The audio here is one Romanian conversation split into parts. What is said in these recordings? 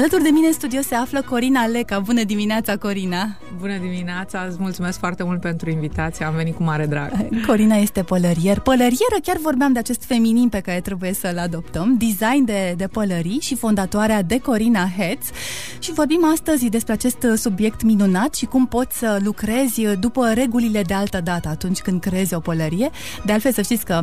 Alături de mine în studio se află Corina Leca. Bună dimineața, Corina! Bună dimineața, îți mulțumesc foarte mult pentru invitație, am venit cu mare drag. Corina este pălărier. Pălărieră, chiar vorbeam de acest feminin pe care trebuie să-l adoptăm, design de, de pălării și fondatoarea de Corina Heads. Și vorbim astăzi despre acest subiect minunat și cum poți să lucrezi după regulile de altă dată atunci când creezi o pălărie. De altfel să știți că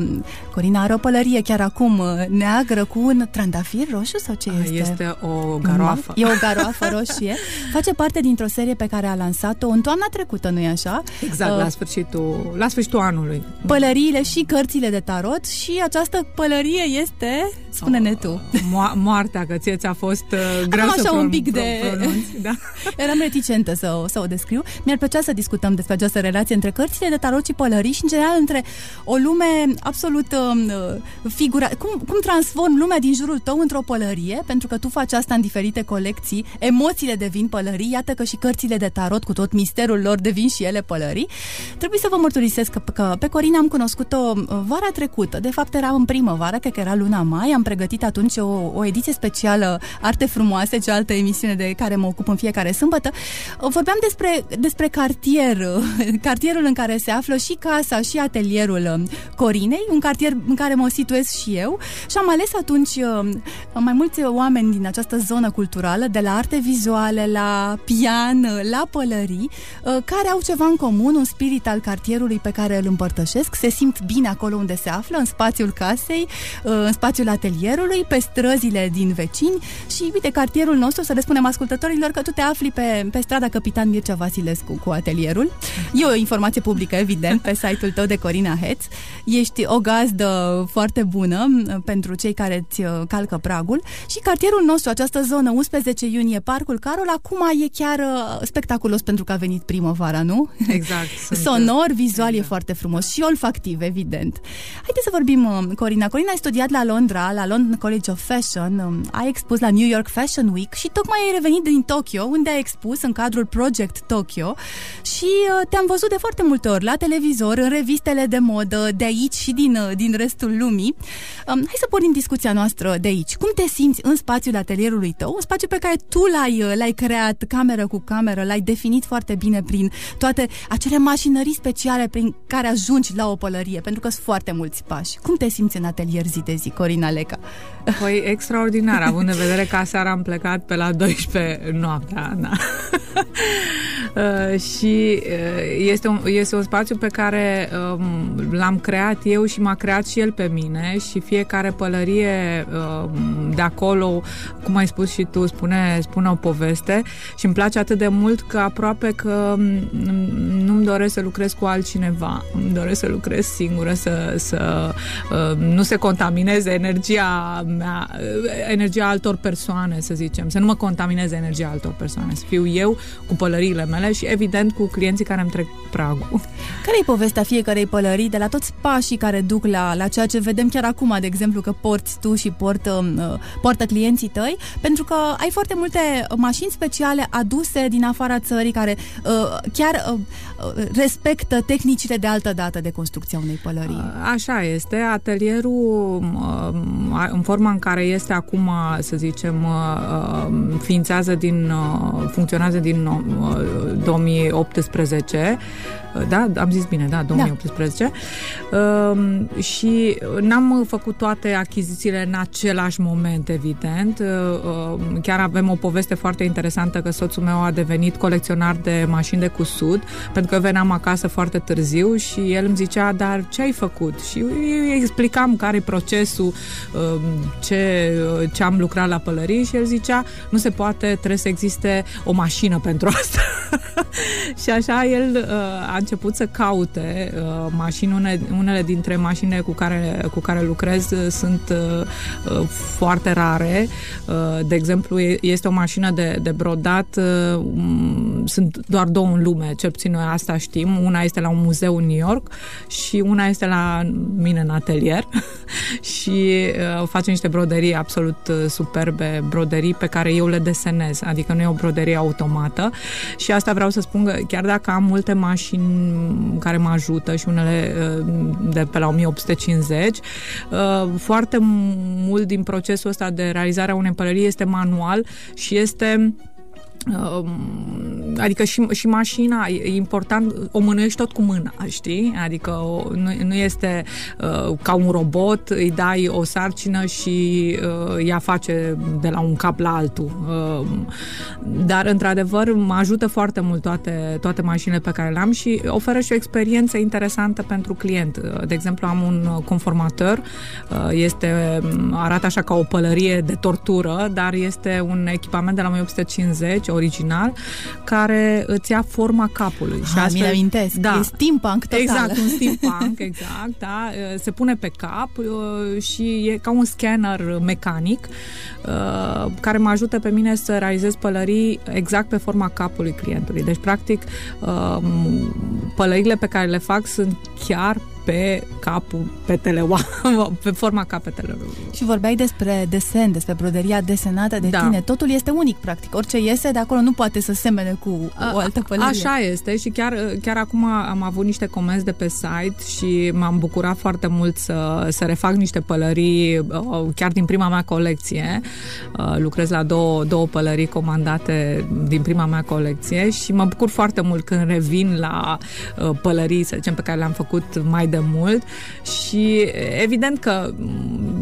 Corina are o pălărie chiar acum neagră cu un trandafir roșu sau ce este? Este o garoafă. E o garoafă roșie. Face parte dintr-o serie pe care a lansat-o în toamna trecută, nu-i așa? Exact, uh, la sfârșitul, la sfârșitul anului. Pălăriile și cărțile de tarot și această pălărie este, spune-ne tu. Mo- moartea, că ție ți-a fost uh, greu Am să așa pro- un pic de... pronunți, da? Eram reticentă să o, să o descriu. Mi-ar plăcea să discutăm despre această relație între cărțile de tarot și pălării și, în general, între o lume absolut uh, figura... Cum, cum transform lumea din jurul tău într-o pălărie, pentru că tu faci asta în diferite colecții, emoțiile devin pălării, iată că și cărțile de tarot cu tot misterul lor devin și ele pălării. Trebuie să vă mărturisesc că, că pe Corina am cunoscut-o uh, vara trecută, de fapt era în primăvară, cred că era luna mai, am pregătit atunci o, o ediție specială Arte Frumoase, cealaltă emisiune de care mă ocup în fiecare sâmbătă. Uh, Vorbeam despre, despre cartier, uh, cartierul în care se află și casa și atelierul Corinei, un cartier în care mă situez și eu și am ales atunci mai mulți oameni din această zonă culturală, de la arte vizuale, la pian, la pălării, care au ceva în comun, un spirit al cartierului pe care îl împărtășesc, se simt bine acolo unde se află, în spațiul casei, în spațiul atelierului, pe străzile din vecini și, uite, cartierul nostru, să le spunem ascultătorilor că tu te afli pe, pe strada Capitan Mircea Vasilescu cu atelierul. E o informație publică, evident, pe site-ul tău de Corina Hetz. Ești o gazdă foarte bună pentru cei care îți calcă pragul și cartierul nostru, această zonă 11 iunie, Parcul Carol, acum e chiar spectaculos pentru că a venit primăvara, nu? Exact. Sonor, vizual exact. e foarte frumos și olfactiv, evident. Haideți să vorbim, Corina. Corina ai studiat la Londra, la London College of Fashion, ai expus la New York Fashion Week și tocmai ai revenit din Tokyo, unde ai expus în cadrul Project Tokyo și te-am văzut de foarte multe ori la televizor, în revistele de modă de aici și din, din restul lumii. Hai să pornim discuția noastră de aici. Cum te simți în spațiul atelierului tău, un spațiu pe care tu l-ai, l-ai creat cameră cu cameră, l-ai definit foarte bine prin toate acele mașinării speciale prin care ajungi la o pălărie, pentru că sunt foarte mulți pași. Cum te simți în atelier zi de zi, Corina Leca? Păi extraordinar, având în vedere că seara am plecat pe la 12 noaptea. Da. Uh, și uh, este, un, este un spațiu pe care um, l-am creat eu și m-a creat și el pe mine și fiecare pălărie uh, de acolo, cum ai spus și tu, spune, spune o poveste și îmi place atât de mult că aproape că nu-mi doresc să lucrez cu altcineva, îmi doresc să lucrez singură, să, să uh, nu se contamineze energia mea, energia altor persoane, să zicem, să nu mă contamineze energia altor persoane, să fiu eu cu pălăriile mele și evident cu clienții care îmi trec pragul. Care e povestea fiecarei pălării de la toți pașii care duc la, la ceea ce vedem chiar acum, de exemplu, că porți tu și portă, uh, poartă clienții tăi, pentru că ai foarte multe mașini speciale aduse din afara țării care uh, chiar uh, respectă tehnicile de altă dată de construcția unei pălării. Așa este. Atelierul în forma în care este acum, să zicem, ființează din, funcționează din 2018 da, am zis bine, da, 2018 da. Uh, și n-am făcut toate achizițiile în același moment, evident. Uh, chiar avem o poveste foarte interesantă că soțul meu a devenit colecționar de mașini de cusut, pentru că veneam acasă foarte târziu și el îmi zicea, dar ce ai făcut? Și eu îi explicam care e procesul, uh, ce, ce am lucrat la pălării și el zicea, nu se poate, trebuie să existe o mașină pentru asta. și așa el uh, a început să caute uh, mașini, une, unele dintre mașinile cu care, cu care lucrez uh, sunt uh, uh, foarte rare. Uh, de exemplu, este o mașină de, de brodat, uh, sunt doar două în lume, cel puțin noi asta știm. Una este la un muzeu în New York și una este la mine în atelier și uh, face niște broderii absolut uh, superbe, broderii pe care eu le desenez, adică nu e o broderie automată și asta vreau să spun că chiar dacă am multe mașini care mă ajută și unele uh, de pe la 1850, uh, foarte mult din procesul ăsta de realizare a unei pălării este manual și este adică și, și mașina, e important, o mânuiești tot cu mâna, știi? Adică o, nu, nu este uh, ca un robot, îi dai o sarcină și uh, ea face de la un cap la altul. Uh, dar, într-adevăr, mă ajută foarte mult toate, toate mașinile pe care le am și oferă și o experiență interesantă pentru client. De exemplu, am un conformator, uh, este, arată așa ca o pălărie de tortură, dar este un echipament de la 1850, original, care îți ia forma capului. și astfel, mi amintesc. Da, e steampunk total. Exact, un steampunk, exact, da. Se pune pe cap și e ca un scanner mecanic care mă ajută pe mine să realizez pălării exact pe forma capului clientului. Deci, practic, pălările pe care le fac sunt chiar pe capul petele, pe forma capetelor. Și vorbeai despre desen, despre broderia desenată de da. tine. Totul este unic, practic. Orice iese de acolo nu poate să semene cu o altă pălărie. Așa este și chiar, chiar acum am avut niște comenzi de pe site și m-am bucurat foarte mult să, să refac niște pălării uh, chiar din prima mea colecție. Uh, lucrez la două, două pălării comandate din prima mea colecție și mă bucur foarte mult când revin la uh, pălării, să zicem, pe care le-am făcut mai de de mult și evident că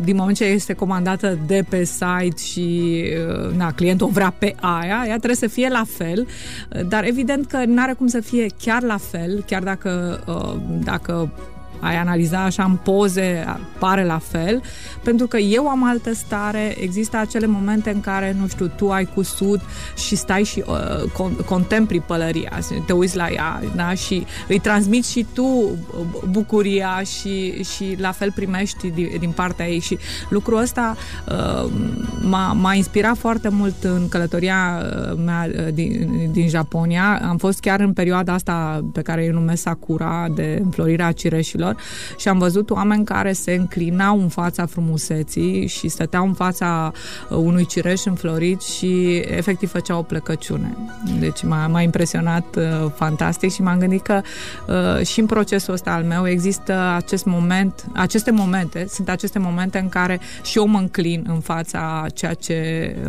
din moment ce este comandată de pe site și na, clientul o vrea pe aia, ea trebuie să fie la fel, dar evident că nu are cum să fie chiar la fel, chiar dacă, dacă ai analiza așa în poze, pare la fel, pentru că eu am altă stare, există acele momente în care, nu știu, tu ai cusut și stai și uh, con- contempli pălăria, te uiți la ea, da? și îi transmiți și tu uh, bucuria și, și la fel primești din, din partea ei și lucrul ăsta uh, m-a, m-a inspirat foarte mult în călătoria uh, mea uh, din, din Japonia. Am fost chiar în perioada asta pe care eu numesc Sakura, de înflorirea cireșilor și am văzut oameni care se înclinau în fața frumuseții și stăteau în fața uh, unui cireș înflorit și efectiv făceau o plecăciune. Deci m-a, m-a impresionat uh, fantastic și m-am gândit că uh, și în procesul ăsta al meu există acest moment, aceste momente, sunt aceste momente în care și eu mă înclin în fața ceea ce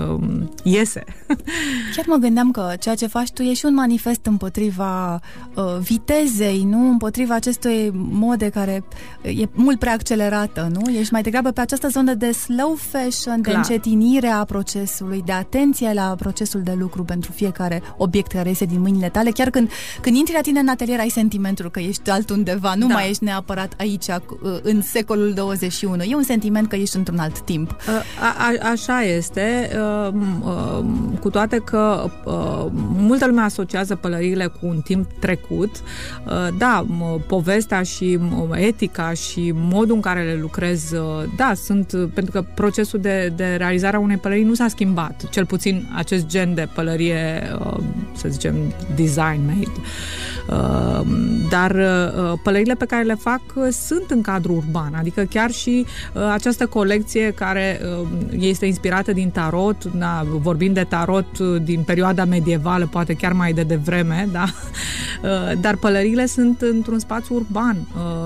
um, iese. Chiar mă gândeam că ceea ce faci tu e și un manifest împotriva uh, vitezei, nu? Împotriva acestui mode care e mult prea accelerată, nu? Ești mai degrabă pe această zonă de slow fashion, Clar. de încetinire a procesului, de atenție la procesul de lucru pentru fiecare obiect care iese din mâinile tale. Chiar când, când intri la tine în atelier, ai sentimentul că ești altundeva, nu da. mai ești neapărat aici, în secolul 21. E un sentiment că ești într-un alt timp. A, a, așa este, cu toate că multă lume asociază pălăriile cu un timp trecut. Da, povestea și etica și modul în care le lucrez, uh, da, sunt, uh, pentru că procesul de, de realizare a unei pălării nu s-a schimbat, cel puțin acest gen de pălărie, uh, să zicem, design-made. Dar pălările pe care le fac sunt în cadru urban, adică chiar și această colecție care este inspirată din tarot, da, vorbim de tarot din perioada medievală, poate chiar mai de devreme, da? dar pălările sunt într-un spațiu urban, Um,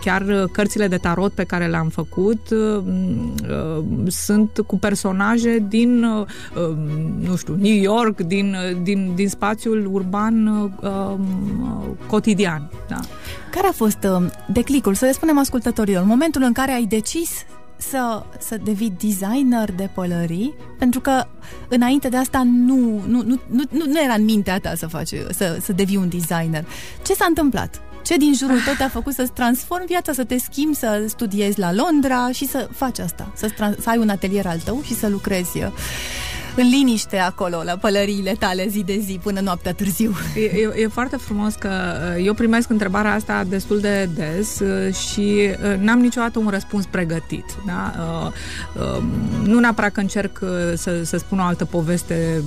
chiar cărțile de tarot pe care le-am făcut um, uh, sunt cu personaje din, uh, um, nu știu, New York, din, din, din spațiul urban cotidian. Da. Care a fost declicul, să le spunem ascultătorilor, momentul în care ai decis să, să devii designer de pălării, pentru că înainte de asta nu, nu, nu, nu, nu era în mintea ta să faci, să, să devii un designer. Ce s-a întâmplat? Ce din jurul tău te-a făcut să-ți transformi viața, să te schimbi, să studiezi la Londra și să faci asta, să, trans- să ai un atelier al tău și să lucrezi în liniște acolo, la pălăriile tale zi de zi, până noaptea târziu. E, e, e foarte frumos că uh, eu primesc întrebarea asta destul de des uh, și uh, n-am niciodată un răspuns pregătit. Da? Nu neapărat că încerc să, să spun o altă poveste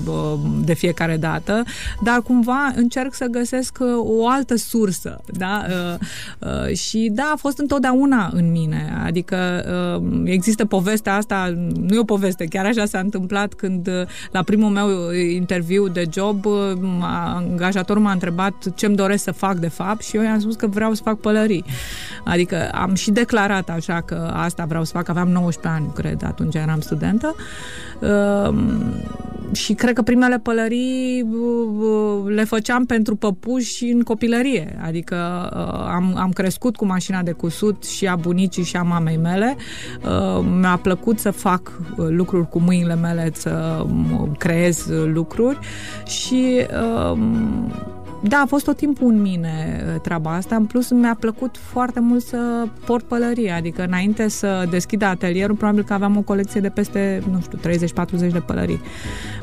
de fiecare dată, dar cumva încerc să găsesc o altă sursă. Da? Și da, a fost întotdeauna în mine. Adică există povestea asta, nu e o poveste, chiar așa s-a întâmplat când la primul meu interviu de job angajatorul m-a întrebat ce îmi doresc să fac de fapt și eu i-am spus că vreau să fac pălării. Adică am și declarat așa că asta vreau să fac, aveam 19 ani, cred, atunci eram studentă. Uh, și cred că primele pălării uh, le făceam pentru păpuși în copilărie. Adică uh, am, am crescut cu mașina de cusut și a bunicii și a mamei mele. Uh, mi-a plăcut să fac uh, lucruri cu mâinile mele, să creez lucruri și uh, da, a fost tot timpul în mine uh, treaba asta. În plus, mi-a plăcut foarte mult să port pălărie. Adică, înainte să deschid atelierul, probabil că aveam o colecție de peste, nu știu, 30-40 de pălării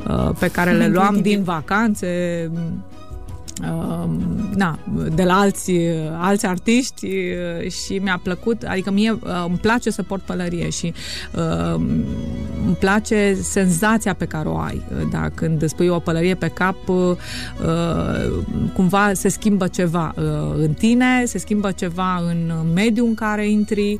uh, pe care le luam din vacanțe, Um, na, de la alți, alți artiști uh, și mi-a plăcut, adică mie uh, îmi place să port pălărie și uh, îmi place senzația pe care o ai, da, când îți pui o pălărie pe cap cumva se schimbă ceva în tine, se schimbă ceva în mediul în care intri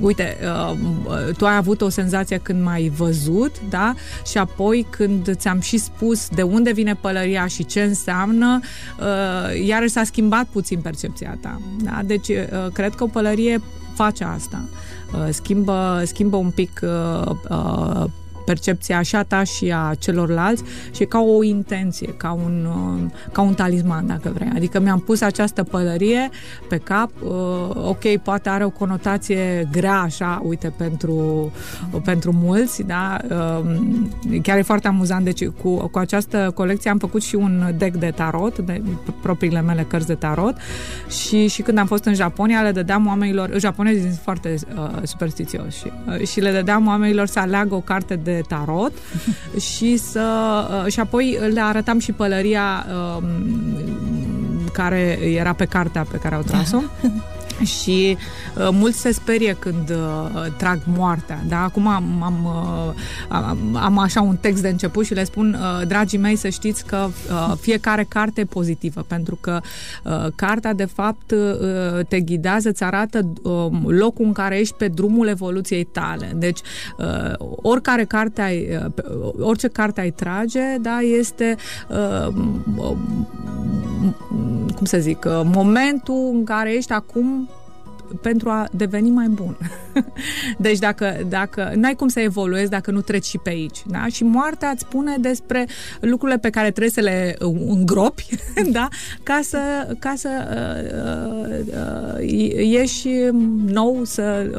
uite, uh, tu ai avut o senzație când m-ai văzut, da? Și apoi când ți-am și spus de unde vine pălăria și ce înseamnă, uh, iarăși s-a schimbat puțin percepția ta. Da? Deci, uh, cred că o pălărie face asta. Schimbă, schimbă un pic percepția și a ta și a celorlalți și ca o intenție, ca un, uh, ca un talisman, dacă vrei. Adică mi-am pus această pălărie pe cap, uh, ok, poate are o conotație grea așa, uite, pentru, pentru mulți, da? Uh, chiar e foarte amuzant, deci cu, cu această colecție am făcut și un deck de tarot, de propriile mele cărți de tarot și, și când am fost în Japonia le dădeam oamenilor, japonezii sunt foarte uh, superstițioși uh, și le dădeam oamenilor să aleagă o carte de tarot și să uh, și apoi le arătam și pălăria um, care era pe cartea pe care au tras-o. și uh, mulți se sperie când uh, trag moartea. Da? Acum am, am, uh, am, am așa un text de început și le spun, uh, dragii mei, să știți că uh, fiecare carte e pozitivă, pentru că uh, cartea, de fapt, uh, te ghidează, îți arată uh, locul în care ești pe drumul evoluției tale. Deci, uh, oricare carte ai, uh, orice carte ai trage, da, este uh, cum să zic, uh, momentul în care ești acum pentru a deveni mai bun. deci dacă, dacă n-ai cum să evoluezi dacă nu treci și pe aici. Da? Și moartea îți spune despre lucrurile pe care trebuie să le uh, îngropi da? ca să, ca să uh, uh, ieși nou, să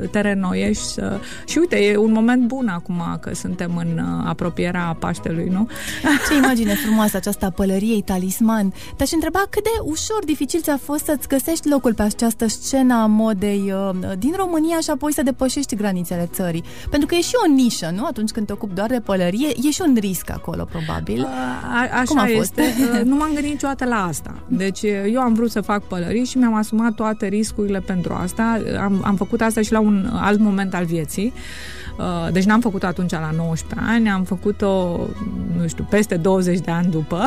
uh, te renoiești. Să... Și uite, e un moment bun acum că suntem în uh, apropierea Paștelui, nu? Ce imagine frumoasă aceasta a pălăriei talisman. Te-aș întreba cât de ușor, dificil ți-a fost să-ți găsești locul pe această scenă a modei uh, din România și apoi să depășești granițele țării. Pentru că e și o nișă, nu? Atunci când te ocupi doar de pălărie, e și un risc acolo, probabil. A, așa Cum a fost? este. nu m-am gândit niciodată la asta. Deci eu am vrut să fac pălării și mi-am asumat toate riscurile pentru asta. Am, am făcut asta și la un alt moment al vieții. Uh, deci n-am făcut-o atunci la 19 ani, am făcut-o, nu știu, peste 20 de ani după.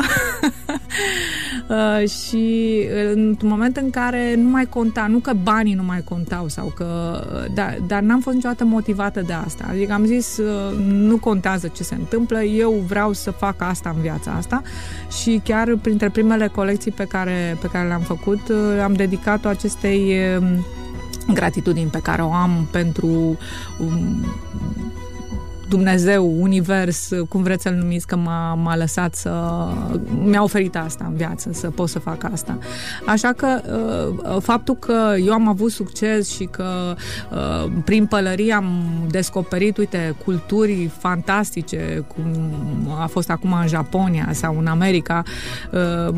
Uh, și într-un moment în care nu mai conta, nu că banii nu mai contau sau că, dar, dar n-am fost niciodată motivată de asta. Adică am zis, uh, nu contează ce se întâmplă, eu vreau să fac asta în viața asta și chiar printre primele colecții pe care, pe care le-am făcut, am dedicat-o acestei um, gratitudini pe care o am pentru um, Dumnezeu, univers, cum vreți să-l numiți, că m-a, m-a lăsat să... mi-a oferit asta în viață, să pot să fac asta. Așa că uh, faptul că eu am avut succes și că uh, prin pălărie am descoperit, uite, culturi fantastice, cum a fost acum în Japonia sau în America, uh,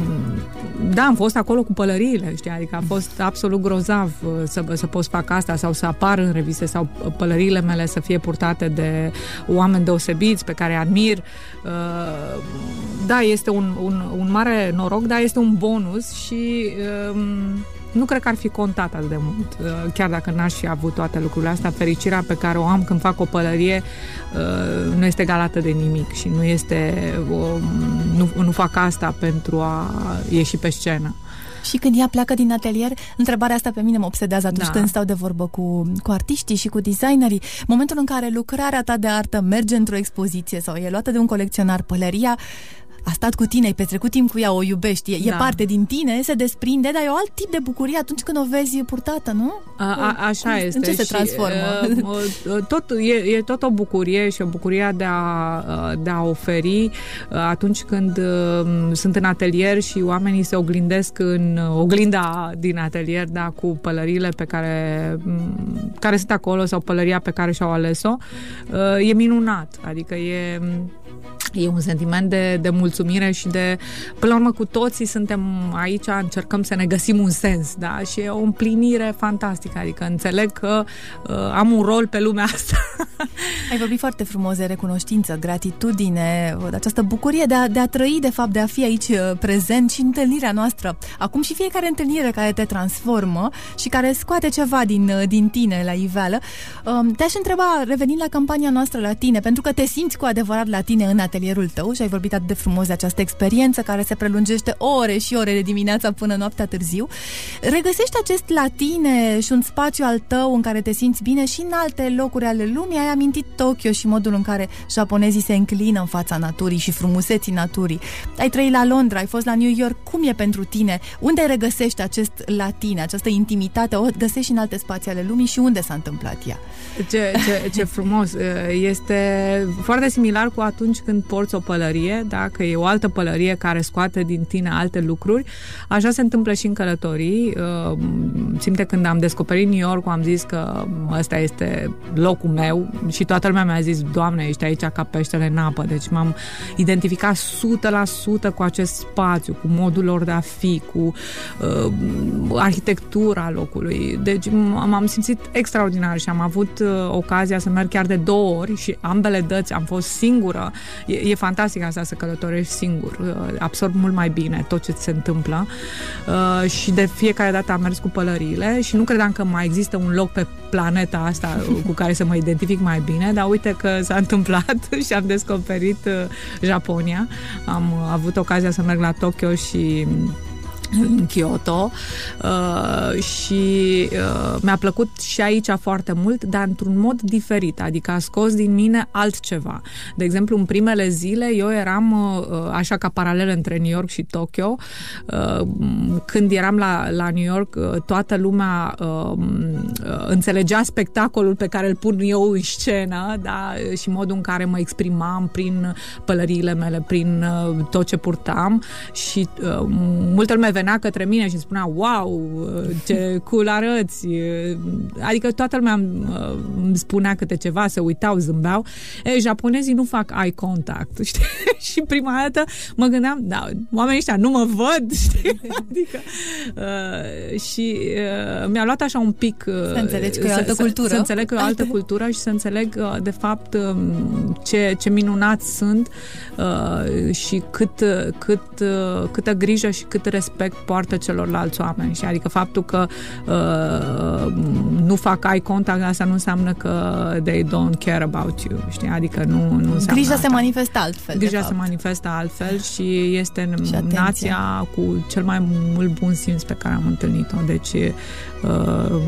da, am fost acolo cu pălăriile, știi, adică a fost absolut grozav să, să pot să fac asta sau să apar în reviste sau pălăriile mele să fie purtate de oameni deosebiți pe care admir. Da, este un, un, un mare noroc, dar este un bonus și nu cred că ar fi contat atât de mult. Uh, chiar dacă n-aș fi avut toate lucrurile astea, fericirea pe care o am când fac o pălărie uh, nu este galată de nimic și nu este nu, nu fac asta pentru a ieși pe scenă. Și când ea pleacă din atelier, întrebarea asta pe mine mă obsedează atunci da. când stau de vorbă cu, cu artiștii și cu designerii. Momentul în care lucrarea ta de artă merge într-o expoziție sau e luată de un colecționar, pălăria a stat cu tine, ai petrecut timp cu ea, o iubești, e, da. e parte din tine, se desprinde, dar e alt tip de bucurie atunci când o vezi purtată, nu? A, a, așa cum, este. În ce se transformă? Uh, tot, e, e tot o bucurie și o bucurie de a, de a oferi atunci când sunt în atelier și oamenii se oglindesc în oglinda din atelier, da, cu pălările pe care, care sunt acolo sau pălăria pe care și-au ales-o. E minunat, adică e E un sentiment de, de mulțumire și de, până la urmă, cu toții suntem aici, încercăm să ne găsim un sens, da? Și e o împlinire fantastică, adică înțeleg că uh, am un rol pe lumea asta. Ai vorbit foarte frumos de recunoștință, gratitudine, această bucurie de a, de a trăi, de fapt, de a fi aici uh, prezent și întâlnirea noastră. Acum și fiecare întâlnire care te transformă și care scoate ceva din, uh, din tine la iveală. Um, te-aș întreba, revenind la campania noastră la tine, pentru că te simți cu adevărat la tine în atelier atelierul tău și ai vorbit atât de frumos de această experiență care se prelungește ore și ore de dimineața până noaptea târziu. Regăsești acest la tine și un spațiu al tău în care te simți bine și în alte locuri ale lumii. Ai amintit Tokyo și modul în care japonezii se înclină în fața naturii și frumuseții naturii. Ai trăit la Londra, ai fost la New York. Cum e pentru tine? Unde regăsești acest la tine, această intimitate? O găsești și în alte spații ale lumii și unde s-a întâmplat ea? Ce, ce, ce frumos! Este foarte similar cu atunci când porți o pălărie, da? Că e o altă pălărie care scoate din tine alte lucruri. Așa se întâmplă și în călătorii. Uh, simte când am descoperit New York, am zis că ăsta este locul meu și toată lumea mi-a zis, Doamne, ești aici ca peștele în apă. Deci m-am identificat 100% cu acest spațiu, cu modul lor de a fi, cu uh, arhitectura locului. Deci m-am simțit extraordinar și am avut uh, ocazia să merg chiar de două ori și ambele dăți am fost singură. E, e fantastic asta să călătorești singur. Uh, absorb mult mai bine tot ce ți se întâmplă uh, și de fiecare dată am mers cu pălăriile și nu credeam că mai există un loc pe planeta asta cu care să mă identific mai bine, dar uite că s-a întâmplat și am descoperit uh, Japonia. Am avut ocazia să merg la Tokyo și în Kyoto uh, și uh, mi-a plăcut și aici foarte mult, dar într-un mod diferit, adică a scos din mine altceva. De exemplu, în primele zile eu eram uh, așa ca paralel între New York și Tokyo. Uh, când eram la, la New York, uh, toată lumea uh, uh, înțelegea spectacolul pe care îl pun eu în scenă da? și modul în care mă exprimam prin pălăriile mele, prin uh, tot ce purtam și uh, multă lume venea către mine și spunea wow, ce cool arăți adică toată lumea îmi spunea câte ceva, se uitau, zâmbeau e, japonezii nu fac eye contact știi? și prima dată mă gândeam da, oamenii ăștia nu mă văd știi? adică uh, și uh, mi-a luat așa un pic uh, să înțelegi că e o altă cultură să, să înțeleg că e o altă cultură și să înțeleg uh, de fapt uh, ce, ce minunați sunt uh, și cât, cât, uh, câtă grijă și cât respect respect poartă celorlalți oameni. Și adică faptul că uh, nu fac ai contact, asta nu înseamnă că they don't care about you, știi? Adică nu, nu înseamnă Grija asta. se manifestă altfel. Grija se manifestă altfel și este și nația cu cel mai mult bun simț pe care am întâlnit-o. Deci uh,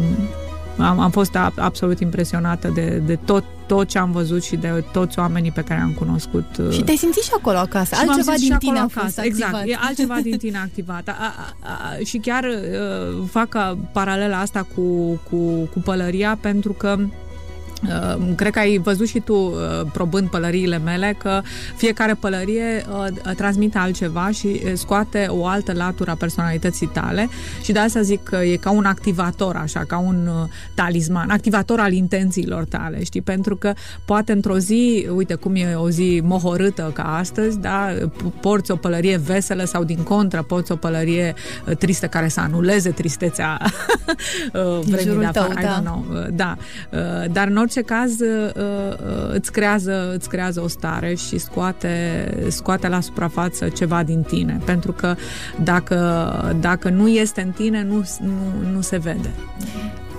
am, am fost absolut impresionată de, de tot tot ce am văzut și de toți oamenii pe care am cunoscut. Și te-ai simțit și acolo acasă. Și altceva din tine a fost acasă. Exact, e altceva din tine activat. A, a, a, și chiar uh, fac paralela asta cu, cu, cu pălăria pentru că Uh, cred că ai văzut și tu, uh, probând pălăriile mele, că fiecare pălărie uh, transmite altceva și scoate o altă latură a personalității tale și de asta zic că e ca un activator, așa, ca un talisman, activator al intențiilor tale, știi? Pentru că poate într-o zi, uite cum e o zi mohorâtă ca astăzi, da? Porți o pălărie veselă sau din contră, porți o pălărie tristă care să anuleze tristețea vremii de afară. Tău, da. da. Dar în orice orice caz îți creează, îți creează o stare și scoate, scoate la suprafață ceva din tine. Pentru că dacă, dacă nu este în tine, nu, nu, nu se vede.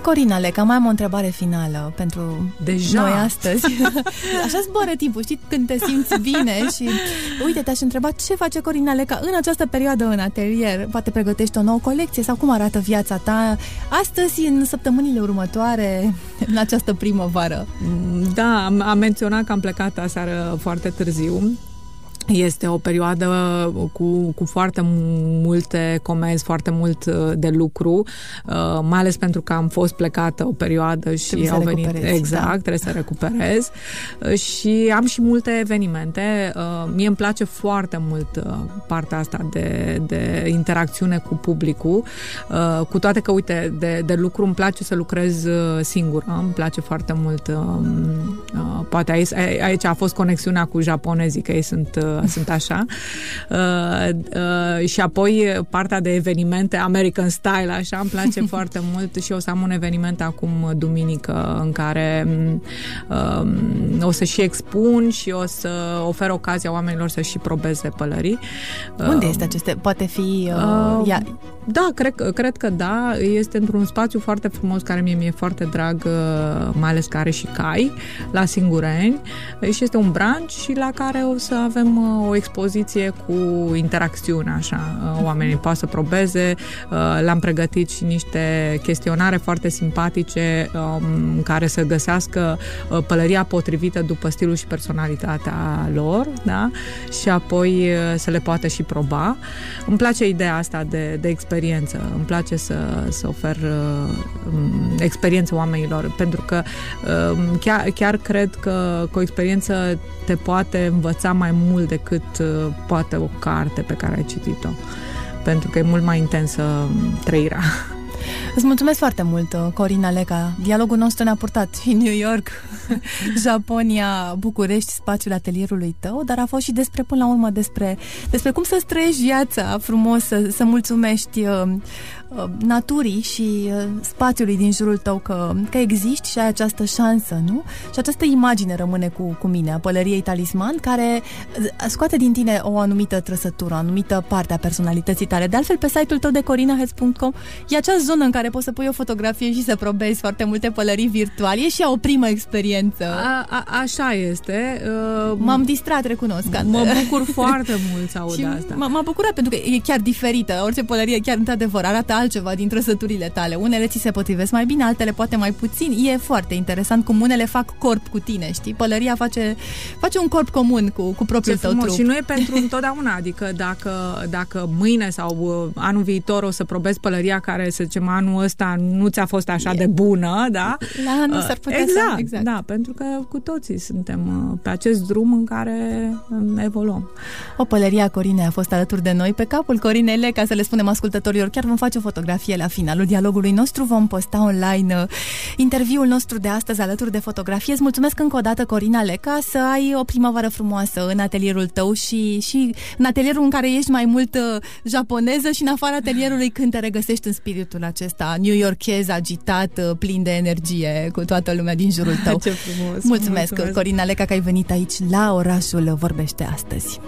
Corina Leca, mai am o întrebare finală pentru Deja. noi astăzi. Așa zboară timpul, știi, când te simți bine și uite, te-aș întreba ce face Corina Leca în această perioadă în atelier. Poate pregătești o nouă colecție sau cum arată viața ta astăzi, în săptămânile următoare, în această primăvară? Da, am, am menționat că am plecat aseară foarte târziu este o perioadă cu, cu foarte multe comenzi, foarte mult uh, de lucru, uh, mai ales pentru că am fost plecată o perioadă și trebuie au venit exact, da. trebuie să recuperez uh, și am și multe evenimente. Mie îmi place foarte mult partea asta de, de interacțiune cu publicul, cu toate că, uite, de, de lucru îmi place să lucrez singură, îmi place foarte mult um, poate aici, aici a fost conexiunea cu japonezii, că ei sunt sunt așa. Uh, uh, și apoi partea de evenimente American Style, așa, îmi place foarte mult și o să am un eveniment acum duminică în care um, o să și expun și o să ofer ocazia oamenilor să și probeze pălării. Unde este aceste? Poate fi... Uh, uh, ia... Da, cred, cred că da. Este într-un spațiu foarte frumos care mie mi-e foarte drag, mai ales care și cai, la Singureni. Și este un branch și la care o să avem o expoziție cu interacțiune, așa. Oamenii pot să probeze. Le-am pregătit și niște chestionare foarte simpatice um, care să găsească pălăria potrivită după stilul și personalitatea lor, da? Și apoi să le poată și proba. Îmi place ideea asta de, de experiență. Îmi place să, să ofer uh, experiență oamenilor, pentru că uh, chiar, chiar cred că cu o experiență te poate învăța mai mult decât uh, poate o carte pe care ai citit-o. Pentru că e mult mai intensă trăirea. Îți mulțumesc foarte mult, Corina Leca. Dialogul nostru ne-a purtat și New York, Japonia, București, spațiul atelierului tău, dar a fost și despre, până la urmă, despre, despre cum să-ți trăiești viața frumos, să, să mulțumești uh, Uh, naturii și uh, spațiului din jurul tău că, că existi și ai această șansă, nu? Și această imagine rămâne cu, cu mine, a pălăriei talisman, care uh, scoate din tine o anumită trăsătură, o anumită parte a personalității tale. De altfel, pe site-ul tău de corinaheads.com e acea zonă în care poți să pui o fotografie și să probezi foarte multe pălării virtuale. E și o primă experiență. A, a, așa este. Uh, M-am distrat, recunosc. Mă bucur foarte mult să aud asta. M-a bucurat pentru că e chiar diferită. Orice pălărie chiar într-adevăr arată altceva din trăsăturile tale. Unele ți se potrivesc mai bine, altele poate mai puțin. E foarte interesant cum unele fac corp cu tine, știi? Pălăria face, face un corp comun cu, cu propriul Ce tău trup. Și nu e pentru întotdeauna, adică dacă, dacă mâine sau uh, anul viitor o să probezi pălăria care, să zicem, anul ăsta nu ți-a fost așa e. de bună, da? La anul uh, s-ar putea exact, să... Exact, da, pentru că cu toții suntem uh, pe acest drum în care evoluăm. O pălăria Corine a fost alături de noi pe capul Corinele, ca să le spunem ascultătorilor, chiar vom face o fotografie fotografie la finalul dialogului nostru. Vom posta online uh, interviul nostru de astăzi alături de fotografie. Îți mulțumesc încă o dată, Corina Leca, să ai o primăvară frumoasă în atelierul tău și, și în atelierul în care ești mai mult uh, japoneză și în afara atelierului când te regăsești în spiritul acesta new yorkez, agitat, uh, plin de energie cu toată lumea din jurul tău. Ce frumos! Mulțumesc, mulțumesc. Corina Leca, că ai venit aici la orașul Vorbește Astăzi.